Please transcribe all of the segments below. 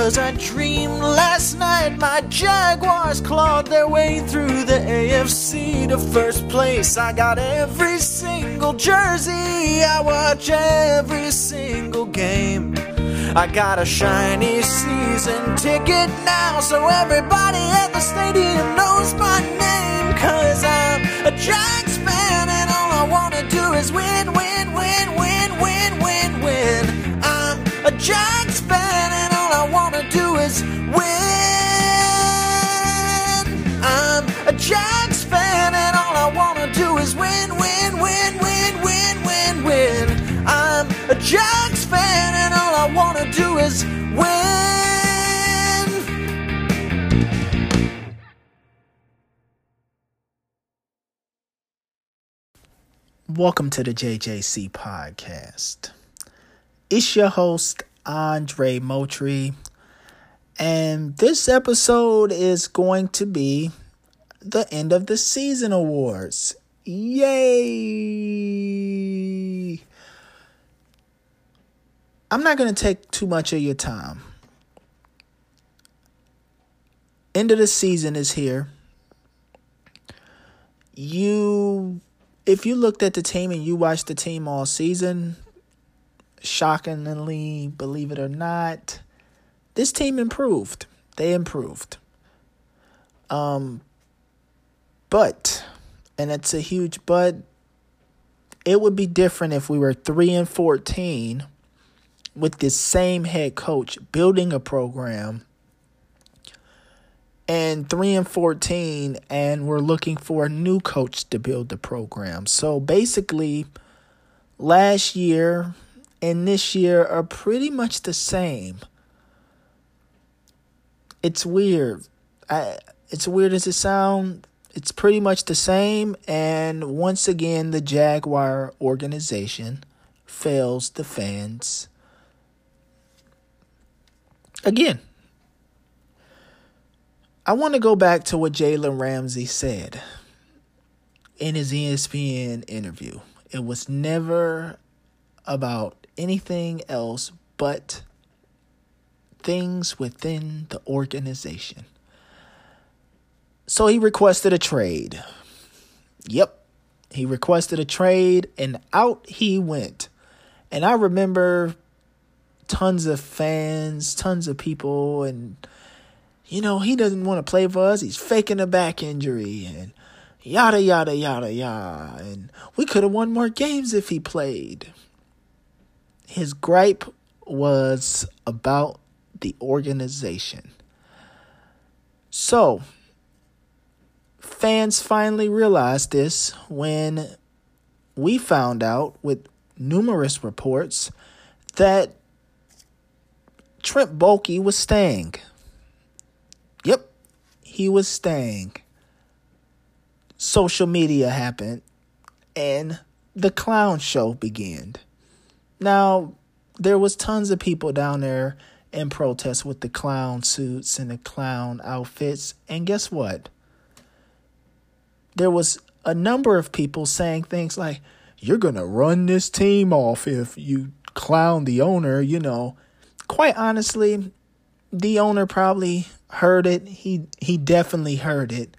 Cause I dreamed last night my Jaguars clawed their way through the AFC to first place. I got every single jersey, I watch every single game. I got a shiny season ticket now, so everybody at the stadium knows my name. Cause I'm a Jags fan, and all I wanna do is win, win, win, win, win, win, win. I'm a Jags fan, is win. I'm a Jags fan, and all I wanna do is win, win, win, win, win, win, win. I'm a Jags fan, and all I wanna do is win. Welcome to the JJC podcast. It's your host, Andre Moultrie, and this episode is going to be the end of the season awards. Yay! I'm not going to take too much of your time. End of the season is here. You if you looked at the team and you watched the team all season, shockingly, believe it or not, this team improved. They improved. Um, but, and it's a huge but, it would be different if we were 3 and 14 with the same head coach building a program and 3 and 14 and we're looking for a new coach to build the program. So basically last year and this year are pretty much the same. It's weird. I it's weird as it sounds. It's pretty much the same and once again the Jaguar organization fails the fans. Again, I want to go back to what Jalen Ramsey said in his ESPN interview. It was never about anything else but things within the organization. So he requested a trade. Yep. He requested a trade and out he went. And I remember tons of fans, tons of people and you know, he doesn't want to play for us. He's faking a back injury and yada, yada, yada, yada. And we could have won more games if he played. His gripe was about the organization. So, fans finally realized this when we found out with numerous reports that Trent Baalke was staying. Yep, he was staying. Social media happened and the clown show began. Now, there was tons of people down there in protest with the clown suits and the clown outfits, and guess what? There was a number of people saying things like, "You're going to run this team off if you clown the owner," you know. Quite honestly, the owner probably heard it. He he definitely heard it.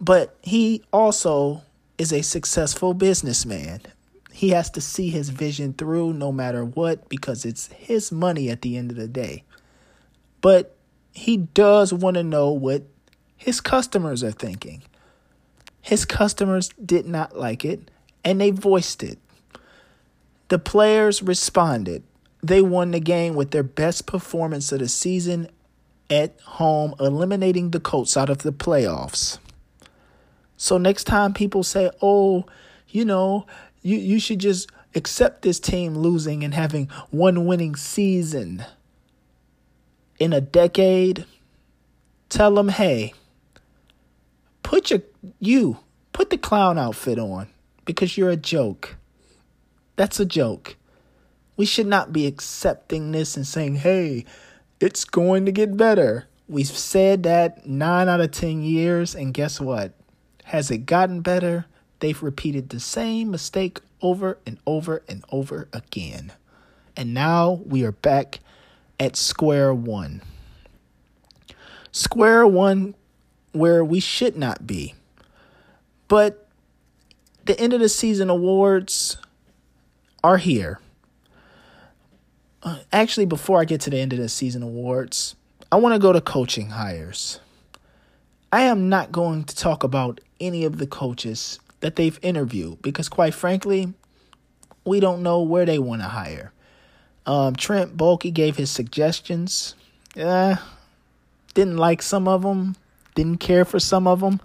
But he also is a successful businessman. He has to see his vision through no matter what because it's his money at the end of the day. But he does want to know what his customers are thinking. His customers did not like it and they voiced it. The players responded. They won the game with their best performance of the season at home, eliminating the Colts out of the playoffs. So next time people say, "Oh, you know, you you should just accept this team losing and having one winning season in a decade," tell them, "Hey, put your you put the clown outfit on because you're a joke. That's a joke. We should not be accepting this and saying, hey, it's going to get better. We've said that nine out of 10 years, and guess what? Has it gotten better? They've repeated the same mistake over and over and over again. And now we are back at square one. Square one where we should not be. But the end of the season awards are here. Uh, actually, before I get to the end of the season awards, I want to go to coaching hires. I am not going to talk about any of the coaches that they've interviewed because, quite frankly, we don't know where they want to hire. Um, Trent Baalke gave his suggestions. Yeah, didn't like some of them, didn't care for some of them,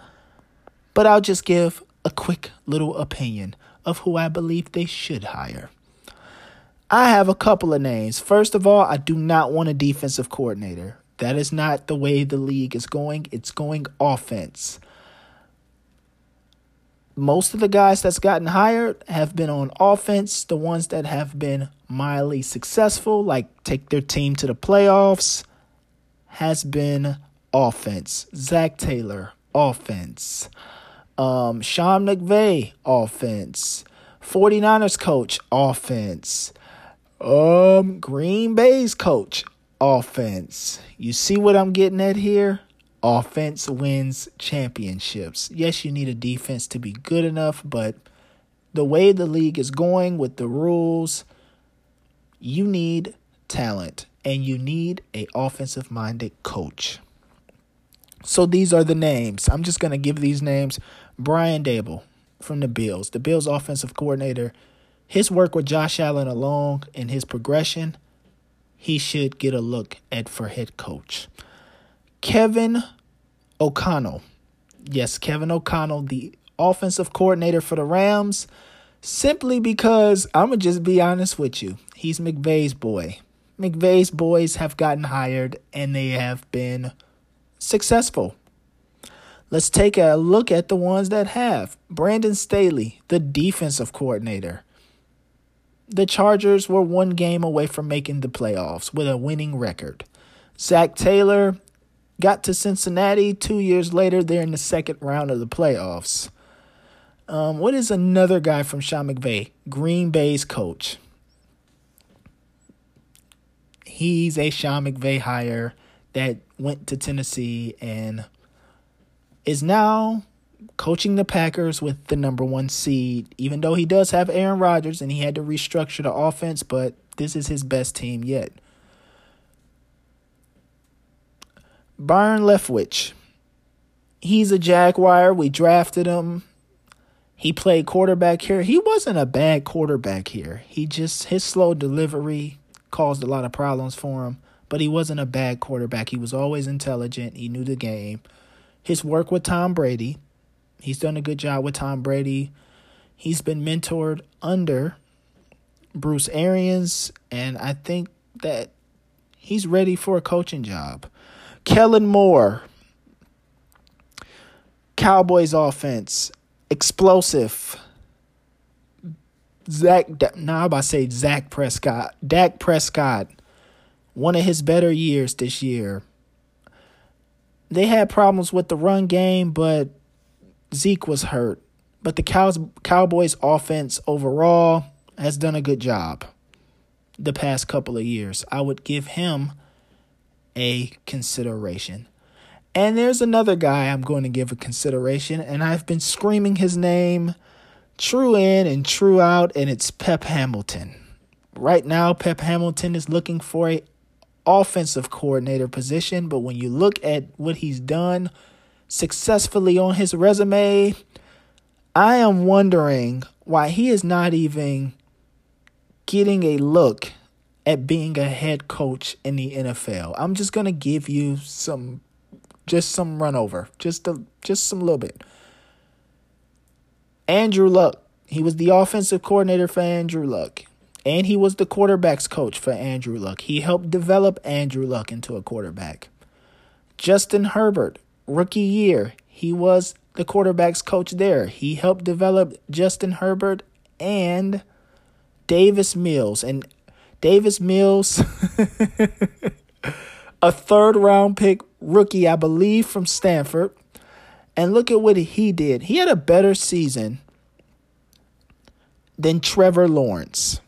but I'll just give a quick little opinion of who I believe they should hire. I have a couple of names. First of all, I do not want a defensive coordinator. That is not the way the league is going. It's going offense. Most of the guys that's gotten hired have been on offense. The ones that have been mildly successful, like take their team to the playoffs, has been offense. Zac Taylor, offense. Um, Sean McVay, offense. 49ers coach, offense. Um, Green Bay's coach, offense. You see what I'm getting at here? Offense wins championships. Yes, you need a defense to be good enough, but the way the league is going with the rules, you need talent and you need a offensive minded coach. So these are the names. I'm just going to give these names. Brian Daboll from the Bills, the Bills offensive coordinator his work with Josh Allen along and his progression, he should get a look at for head coach. Kevin O'Connell. Yes, Kevin O'Connell, the offensive coordinator for the Rams, simply because I'm going to just be honest with you. He's McVay's boy. McVay's boys have gotten hired and they have been successful. Let's take a look at the ones that have. Brandon Staley, the defensive coordinator the Chargers were one game away from making the playoffs with a winning record. Zac Taylor got to Cincinnati two years later. They're in the second round of the playoffs. Um, what is another guy from Sean McVay? Green Bay's coach. He's a Sean McVay hire that went to Tennessee and is now coaching the Packers with the number one seed, even though he does have Aaron Rodgers and he had to restructure the offense, but this is his best team yet. Byron Leftwich. He's a Jaguar. We drafted him. He played quarterback here. He wasn't a bad quarterback here. He just, his slow delivery caused a lot of problems for him, but he wasn't a bad quarterback. He was always intelligent. He knew the game. His work with Tom Brady, He's done a good job with Tom Brady. He's been mentored under Bruce Arians, and I think that he's ready for a coaching job. Kellen Moore, Cowboys offense, explosive. Zach, now I'm about to say Zach Prescott, Dak Prescott, one of his better years this year. They had problems with the run game, but Zeke was hurt, but the Cows Cowboys offense overall has done a good job the past couple of years. I would give him a consideration. And there's another guy I'm going to give a consideration, and I've been screaming his name true in and true out, and it's Pep Hamilton. Right now, Pep Hamilton is looking for a offensive coordinator position, but when you look at what he's done successfully on his resume, I am wondering why he is not even getting a look at being a head coach in the NFL. I'm just going to give you some just some run over, just a just some little bit. Andrew Luck, he was the offensive coordinator for Andrew Luck. And he was the quarterback's coach for Andrew Luck. He helped develop Andrew Luck into a quarterback. Justin Herbert, rookie year, he was the quarterback's coach there. He helped develop Justin Herbert and Davis Mills. And Davis Mills, a third round pick rookie, I believe, from Stanford. And look at what he did. He had a better season than Trevor Lawrence.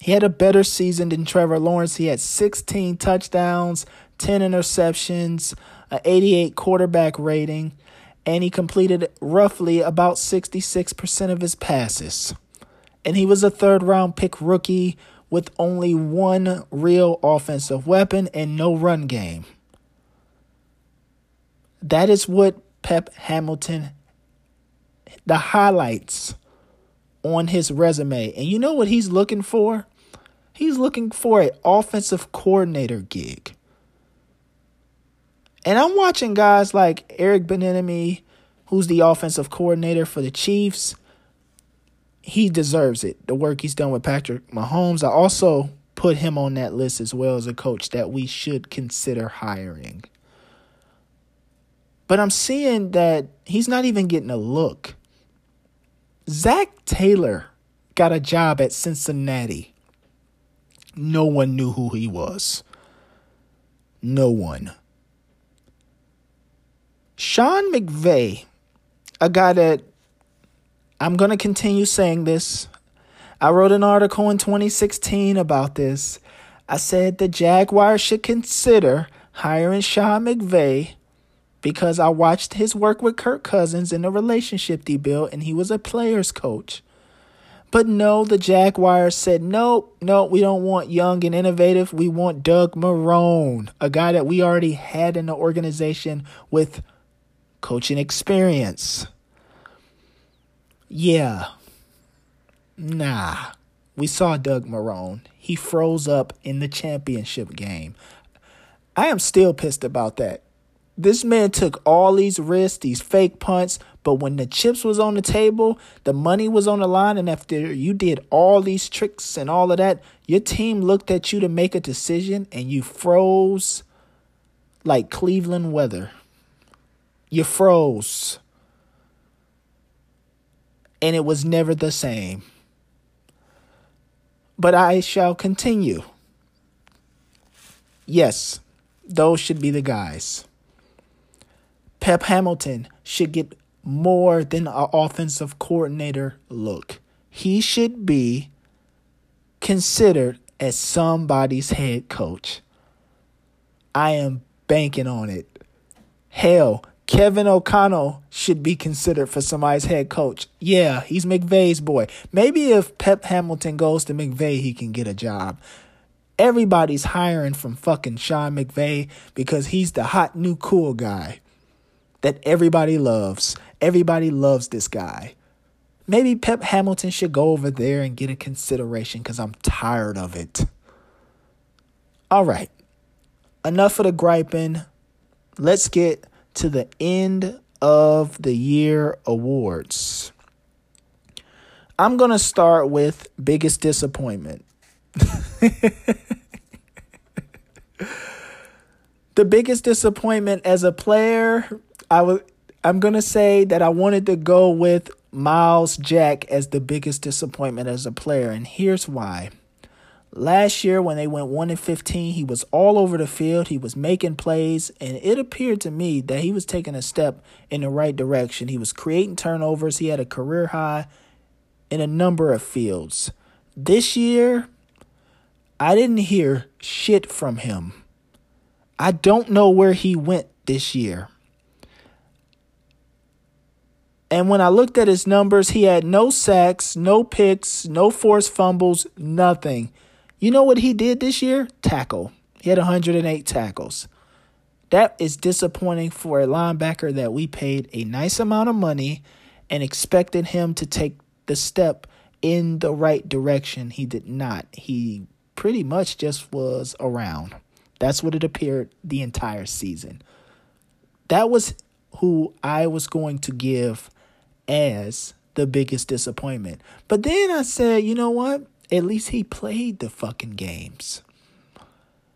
He had a better season than Trevor Lawrence. He had 16 touchdowns, 10 interceptions, an 88 quarterback rating, and he completed roughly about 66% of his passes. And he was a third round pick rookie with only one real offensive weapon and no run game. That is what Pep Hamilton, the highlights on his resume. And you know what he's looking for? He's looking for an offensive coordinator gig. And I'm watching guys like Eric Bieniemy, who's the offensive coordinator for the Chiefs. He deserves it. The work he's done with Patrick Mahomes. I also put him on that list as well as a coach that we should consider hiring. But I'm seeing that he's not even getting a look. Zac Taylor got a job at Cincinnati. No one knew who he was. No one. Sean McVay, a guy that I'm going to continue saying this. I wrote an article in 2016 about this. I said the Jaguars should consider hiring Sean McVay because I watched his work with Kirk Cousins in the relationship they built, and he was a player's coach. But no, the Jaguars said, nope, no, we don't want young and innovative. We want Doug Marrone, a guy that we already had in the organization with coaching experience. Yeah. Nah. We saw Doug Marrone. He froze up in the championship game. I am still pissed about that. This man took all these risks, these fake punts, but when the chips was on the table, the money was on the line, and after you did all these tricks and all of that, your team looked at you to make a decision and you froze like Cleveland weather. You froze. And it was never the same. But I shall continue. Yes, those should be the guys. Pep Hamilton should get more than an offensive coordinator look. He should be considered as somebody's head coach. I am banking on it. Hell, Kevin O'Connell should be considered for somebody's head coach. Yeah, he's McVay's boy. Maybe if Pep Hamilton goes to McVay, he can get a job. Everybody's hiring from fucking Sean McVay because he's the hot new cool guy that everybody loves. Everybody loves this guy. Maybe Pep Hamilton should go over there and get a consideration because I'm tired of it. All right. Enough of the griping. Let's get to the end of the year awards. I'm going to start with biggest disappointment. the biggest disappointment as a player I was I'm gonna say that I wanted to go with Myles Jack as the biggest disappointment as a player, and here's why. Last year, when they went 1 and 15, he was all over the field. He was making plays, and it appeared to me that he was taking a step in the right direction. He was creating turnovers. He had a career high in a number of fields. This year, I didn't hear shit from him. I don't know where he went this year. And when I looked at his numbers, he had no sacks, no picks, no forced fumbles, nothing. You know what he did this year? Tackle. He had 108 tackles. That is disappointing for a linebacker that we paid a nice amount of money and expected him to take the step in the right direction. He did not. He pretty much just was around. That's what it appeared the entire season. That was who I was going to give as the biggest disappointment. But then I said, you know what? At least he played the fucking games.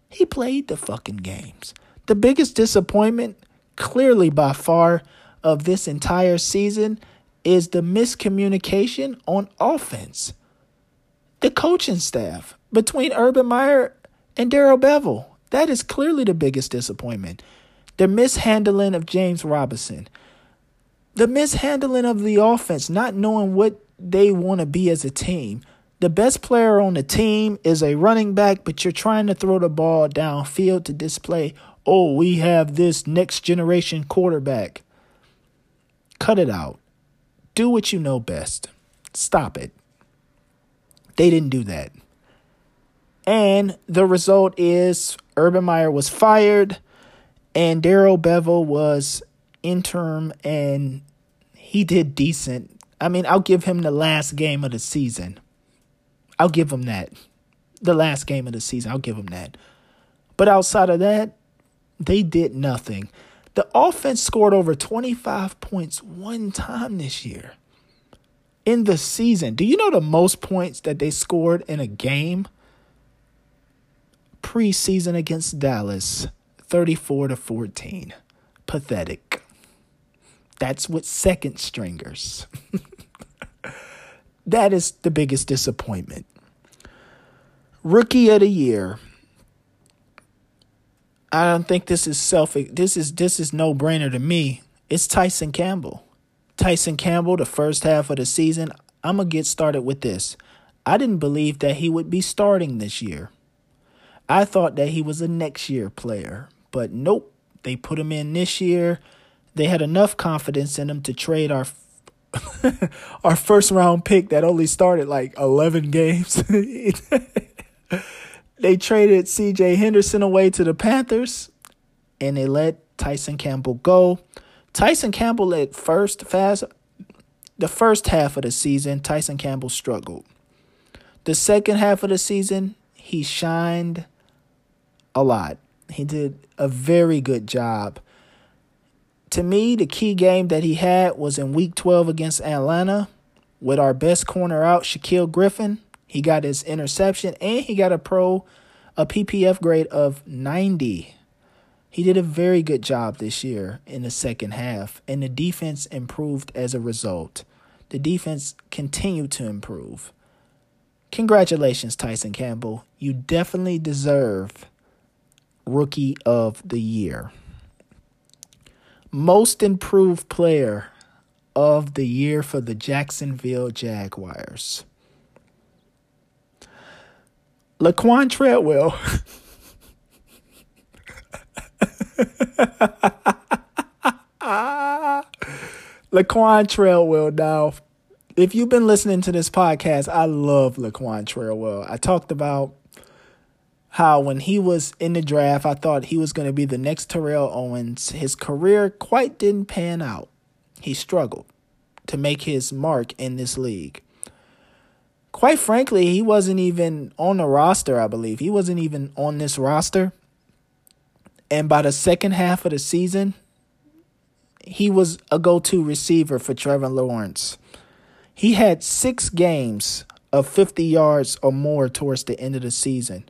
He played the fucking games. The biggest disappointment, clearly by far, of this entire season is the miscommunication on offense. The coaching staff between Urban Meyer and Darrell Bevell. That is clearly the biggest disappointment. The mishandling of James Robinson the mishandling of the offense, not knowing what they want to be as a team. The best player on the team is a running back, but you're trying to throw the ball downfield to display, oh, we have this next generation quarterback. Cut it out. Do what you know best. Stop it. They didn't do that. And the result is Urban Meyer was fired and Darrell Bevell was interim and he did decent. I mean, I'll give him the last game of the season. I'll give him that. The last game of the season, I'll give him that. But outside of that, they did nothing. The offense scored over 25 points one time this year in the season. Do you know the most points that they scored in a game? Preseason against Dallas, 34 to 14. Pathetic. That's with second stringers. that is the biggest disappointment. Rookie of the year. I don't think this is self this is this is no brainer to me. It's Tyson Campbell. Tyson Campbell, the first half of the season, I'm going to get started with this. I didn't believe that he would be starting this year. I thought that he was a next year player, but nope. They put him in this year. They had enough confidence in him to trade our our first round pick that only started like 11 games. they traded CJ Henderson away to the Panthers and they let Tyson Campbell go. Tyson Campbell at first fast the first half of the season, Tyson Campbell struggled. The second half of the season, he shined a lot. He did a very good job. To me, the key game that he had was in week 12 against Atlanta with our best corner out, Shaquill Griffin. He got his interception and he got a pro a PPF grade of 90. He did a very good job this year in the second half, and the defense improved as a result. The defense continued to improve. Congratulations, Tyson Campbell. You definitely deserve Rookie of the Year. Most improved player of the year for the Jacksonville Jaguars. Laquan Treadwell. Laquan Treadwell. Now, if you've been listening to this podcast, I love Laquan Treadwell. I talked about how when he was in the draft, I thought he was going to be the next Terrell Owens. His career quite didn't pan out. He struggled to make his mark in this league. Quite frankly, he wasn't even on the roster, I believe. He wasn't even on this roster and by the second half of the season, he was a go to receiver for Trevor Lawrence. He had six games of 50 yards or more towards the end of the season.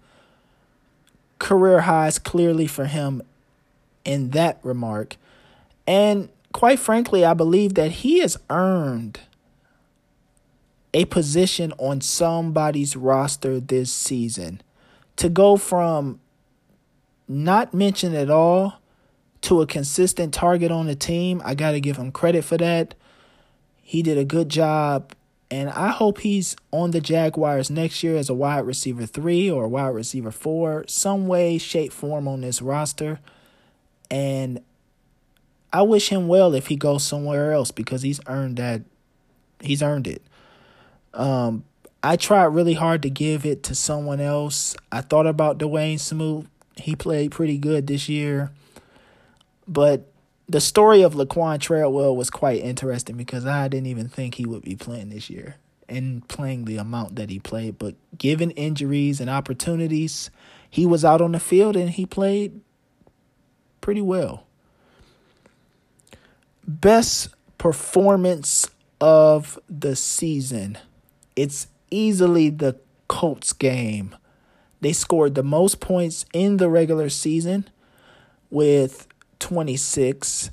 Career highs clearly for him in that remark. And quite frankly, I believe that he has earned a position on somebody's roster this season. To go from not mentioned at all to a consistent target on the team. I got to give him credit for that. He did a good job, and I hope he's on the Jaguars next year as a wide receiver three or wide receiver four, some way, shape, form on this roster. And I wish him well if he goes somewhere else because he's earned that. He's earned it. Um, I tried really hard to give it to someone else. I thought about Dawuane Smoot he played pretty good this year. But the story of Laquan Treadwell was quite interesting because I didn't even think he would be playing this year and playing the amount that he played. But given injuries and opportunities, he was out on the field and he played pretty well. Best performance of the season. It's easily the Colts game they scored the most points in the regular season with 26.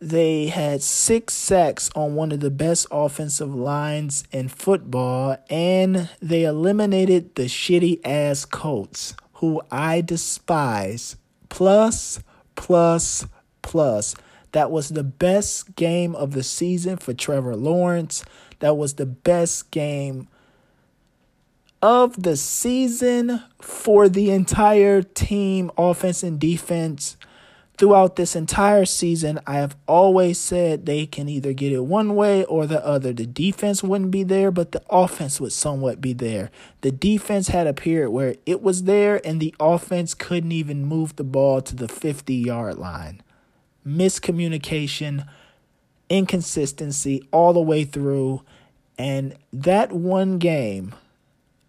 They had six sacks on one of the best offensive lines in football, and they eliminated the shitty ass Colts, who I despise. Plus, plus, plus. That was the best game of the season for Trevor Lawrence. That was the best game of the season for the entire team, offense and defense. Throughout this entire season, I have always said they can either get it one way or the other. The defense wouldn't be there, but the offense would somewhat be there. The defense had a period where it was there and the offense couldn't even move the ball to the 50 yard line. Miscommunication, inconsistency all the way through. And that one game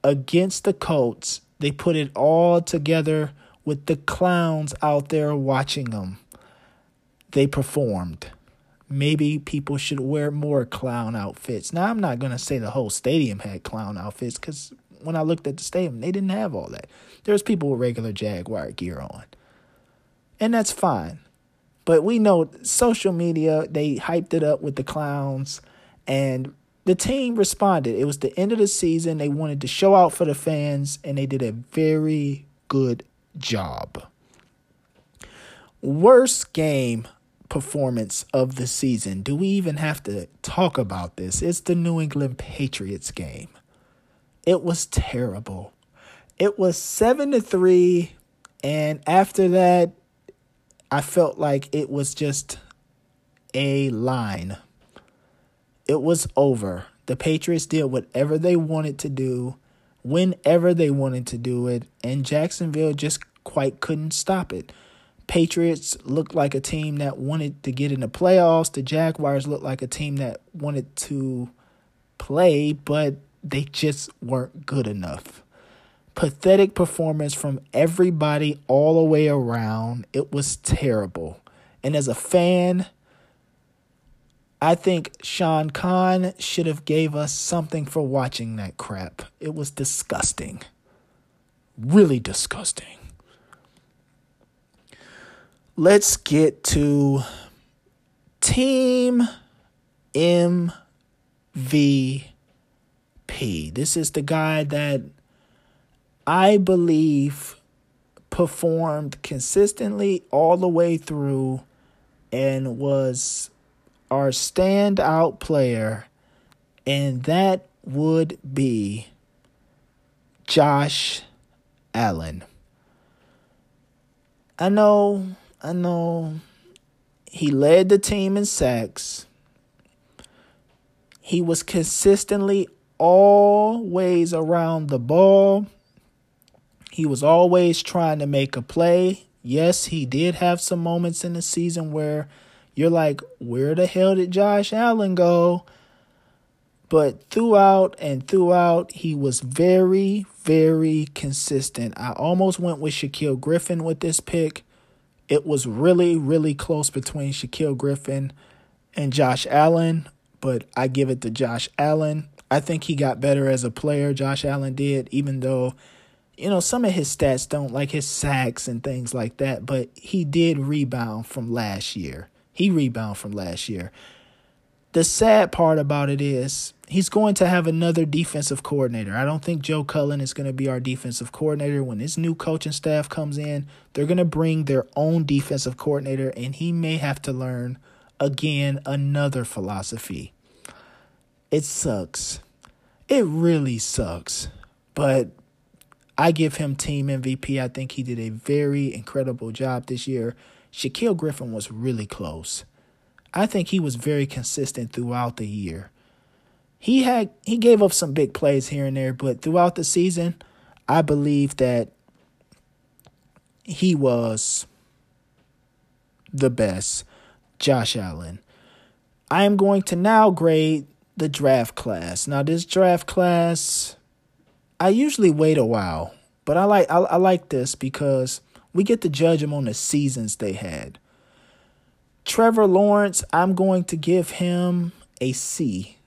against the Colts, they put it all together with the clowns out there watching them. They performed. Maybe people should wear more clown outfits. Now, I'm not going to say the whole stadium had clown outfits because when I looked at the stadium, they didn't have all that. There's people with regular Jaguar gear on. And that's fine. But we know social media, they hyped it up with the clowns, and the team responded. It was the end of the season. They wanted to show out for the fans, and they did a very good job. Worst game performance of the season. Do we even have to talk about this? It's the New England Patriots game. It was terrible. It was 7 to 3 and after that I felt like it was just a line. It was over. The Patriots did whatever they wanted to do whenever they wanted to do it, and Jacksonville just quite couldn't stop it. Patriots looked like a team that wanted to get in the playoffs. The Jaguars looked like a team that wanted to play, but they just weren't good enough. Pathetic performance from everybody all the way around. It was terrible. And as a fan, I think Shad Khan should have gave us something for watching that crap. It was disgusting. Really disgusting. Let's get to Team MVP. This is the guy that I believe performed consistently all the way through and was our standout player, and that would be Josh Allen. I know, I know he led the team in sacks. He was consistently always around the ball. He was always trying to make a play. Yes, he did have some moments in the season where you're like, where the hell did Josh Allen go? But throughout and throughout, he was very, very consistent. I almost went with Shaquill Griffin with this pick. It was really, really close between Shaquill Griffin and Josh Allen, but I give it to Josh Allen. I think he got better as a player. Josh Allen did, even though, you know, some of his stats don't like his sacks and things like that, but he did rebound from last year. He rebounded from last year. The sad part about it is he's going to have another defensive coordinator. I don't think Joe Cullen is going to be our defensive coordinator. When this new coaching staff comes in, they're going to bring their own defensive coordinator, and he may have to learn again another philosophy. It sucks. It really sucks. But I give him team MVP. I think he did a very incredible job this year. Shaquill Griffin was really close. I think he was very consistent throughout the year. He had he gave up some big plays here and there, but throughout the season, I believe that he was the best. Josh Allen. I am going to now grade the draft class. Now this draft class I usually wait a while, but I like I, I like this because we get to judge them on the seasons they had. Trevor Lawrence, I'm going to give him a C.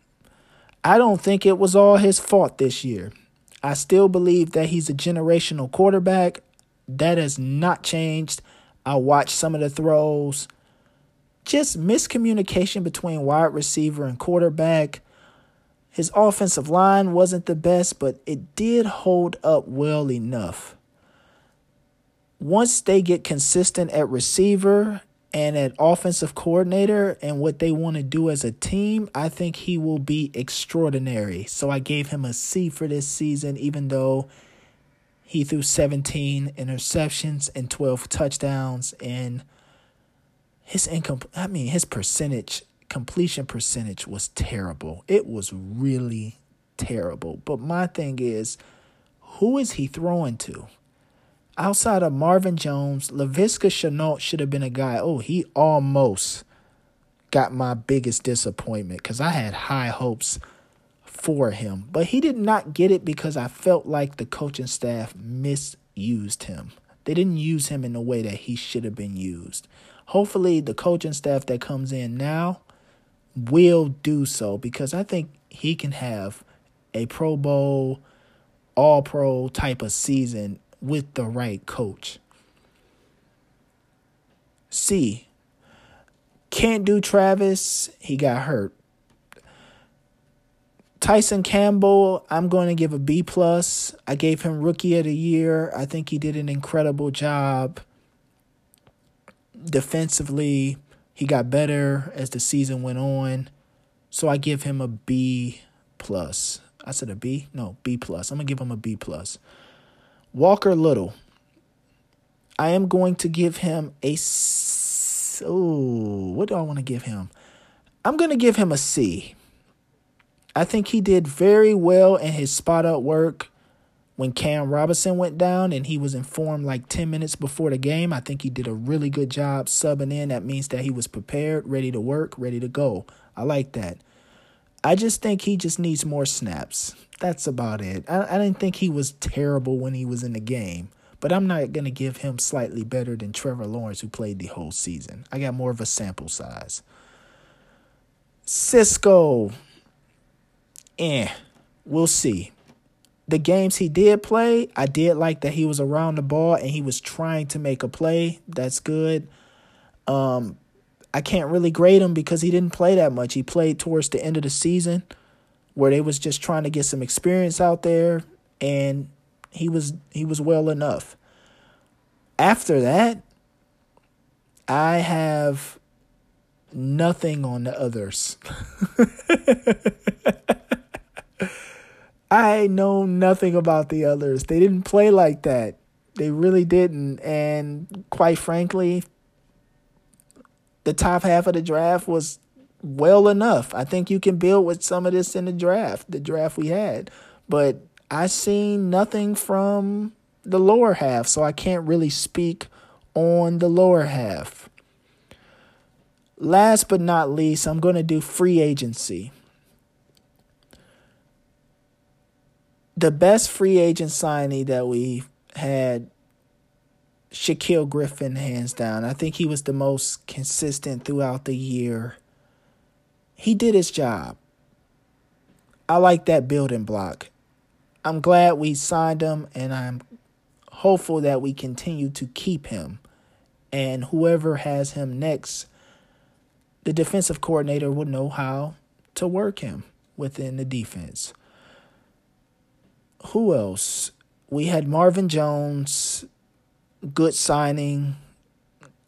I don't think it was all his fault this year. I still believe that he's a generational quarterback. That has not changed. I watched some of the throws. Just miscommunication between wide receiver and quarterback. His offensive line wasn't the best, but it did hold up well enough once they get consistent at receiver and at offensive coordinator and what they want to do as a team, I think he will be extraordinary. So I gave him a C for this season, even though he threw 17 interceptions and 12 touchdowns and his income I mean his percentage completion percentage was terrible. It was really terrible. But my thing is who is he throwing to? Outside of Marvin Jones, Laviska Shenault should have been a guy. Oh, he almost got my biggest disappointment because I had high hopes for him. But he did not get it because I felt like the coaching staff misused him. They didn't use him in the way that he should have been used. Hopefully, the coaching staff that comes in now will do so because I think he can have a Pro Bowl, All Pro type of season with the right coach. C. Can't do Travis. He got hurt. Tyson Campbell, I'm going to give a B plus. I gave him rookie of the year. I think he did an incredible job. Defensively, he got better as the season went on. So I give him a B plus. I said a B? No, B plus. I'm gonna give him a B plus. Walker Little. I am going to give him a. Oh, what do I want to give him? I'm going to give him a C. I think he did very well in his spot up work when Cam Robinson went down and he was informed like 10 minutes before the game. I think he did a really good job subbing in. That means that he was prepared, ready to work, ready to go. I like that. I just think he just needs more snaps. That's about it. I, I didn't think he was terrible when he was in the game, but I'm not going to give him slightly better than Trevor Lawrence, who played the whole season. I got more of a sample size. Cisco, eh, we'll see. The games he did play, I did like that he was around the ball and he was trying to make a play. That's good. Um, I can't really grade him because he didn't play that much. He played towards the end of the season where they was just trying to get some experience out there and he was he was well enough. After that, I have nothing on the others. I know nothing about the others. They didn't play like that. They really didn't. And quite frankly, the top half of the draft was well enough. I think you can build with some of this in the draft, the draft we had. But I seen nothing from the lower half, so I can't really speak on the lower half. Last but not least, I'm going to do free agency. The best free agent signing that we had Shaquill Griffin, hands down. I think he was the most consistent throughout the year. He did his job. I like that building block. I'm glad we signed him, and I'm hopeful that we continue to keep him. And whoever has him next, the defensive coordinator will know how to work him within the defense. Who else? We had Marvin Jones good signing,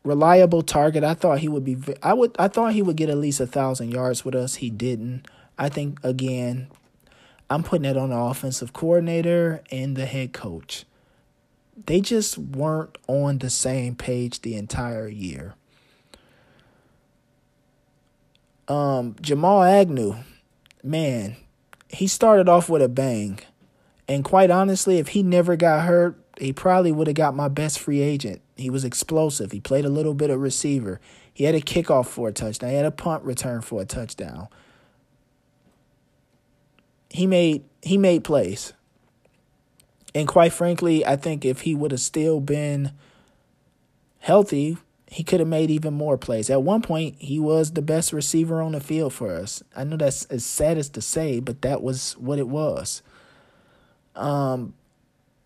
reliable target. I thought he would be. I would. I thought he would get at least a thousand yards with us. He didn't. I think again, I'm putting it on the offensive coordinator and the head coach. They just weren't on the same page the entire year. Um, Jamal Agnew, man, he started off with a bang. And quite honestly, if he never got hurt, he probably would have got my best free agent. He was explosive. He played a little bit of receiver. He had a kickoff for a touchdown. He had a punt return for a touchdown. He made he made plays. And quite frankly, I think if he would have still been healthy, he could have made even more plays. At one point, he was the best receiver on the field for us. I know that's as sad as to say, but that was what it was. Um,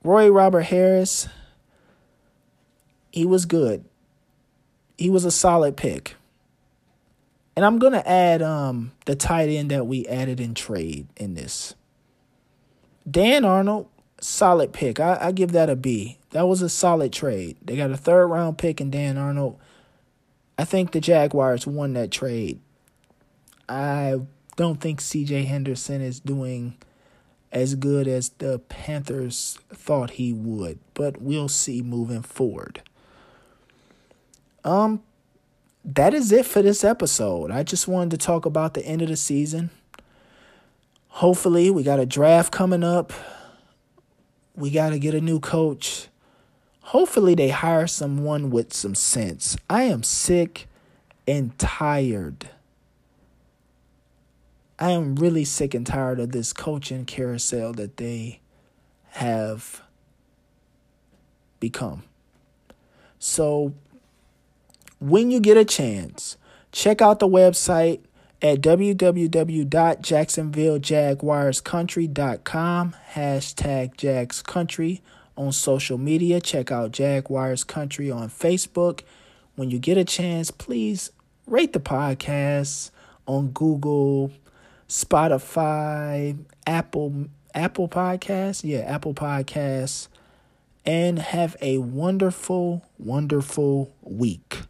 Roy Robert Harris, he was good. He was a solid pick. And I'm gonna add um the tight end that we added in trade in this. Dan Arnold, solid pick. I, I give that a B. That was a solid trade. They got a third round pick in Dan Arnold. I think the Jaguars won that trade. I don't think CJ Henderson is doing as good as the Panthers thought he would, but we'll see moving forward. Um that is it for this episode. I just wanted to talk about the end of the season. Hopefully, we got a draft coming up. We got to get a new coach. Hopefully, they hire someone with some sense. I am sick and tired. I am really sick and tired of this coaching carousel that they have become. So, when you get a chance, check out the website at www.jacksonvillejaguarscountry.com, hashtag Jags Country on social media. Check out Jaguars Country on Facebook. When you get a chance, please rate the podcast on Google, Spotify, Apple Apple Podcasts. Yeah, Apple Podcasts. And have a wonderful, wonderful week.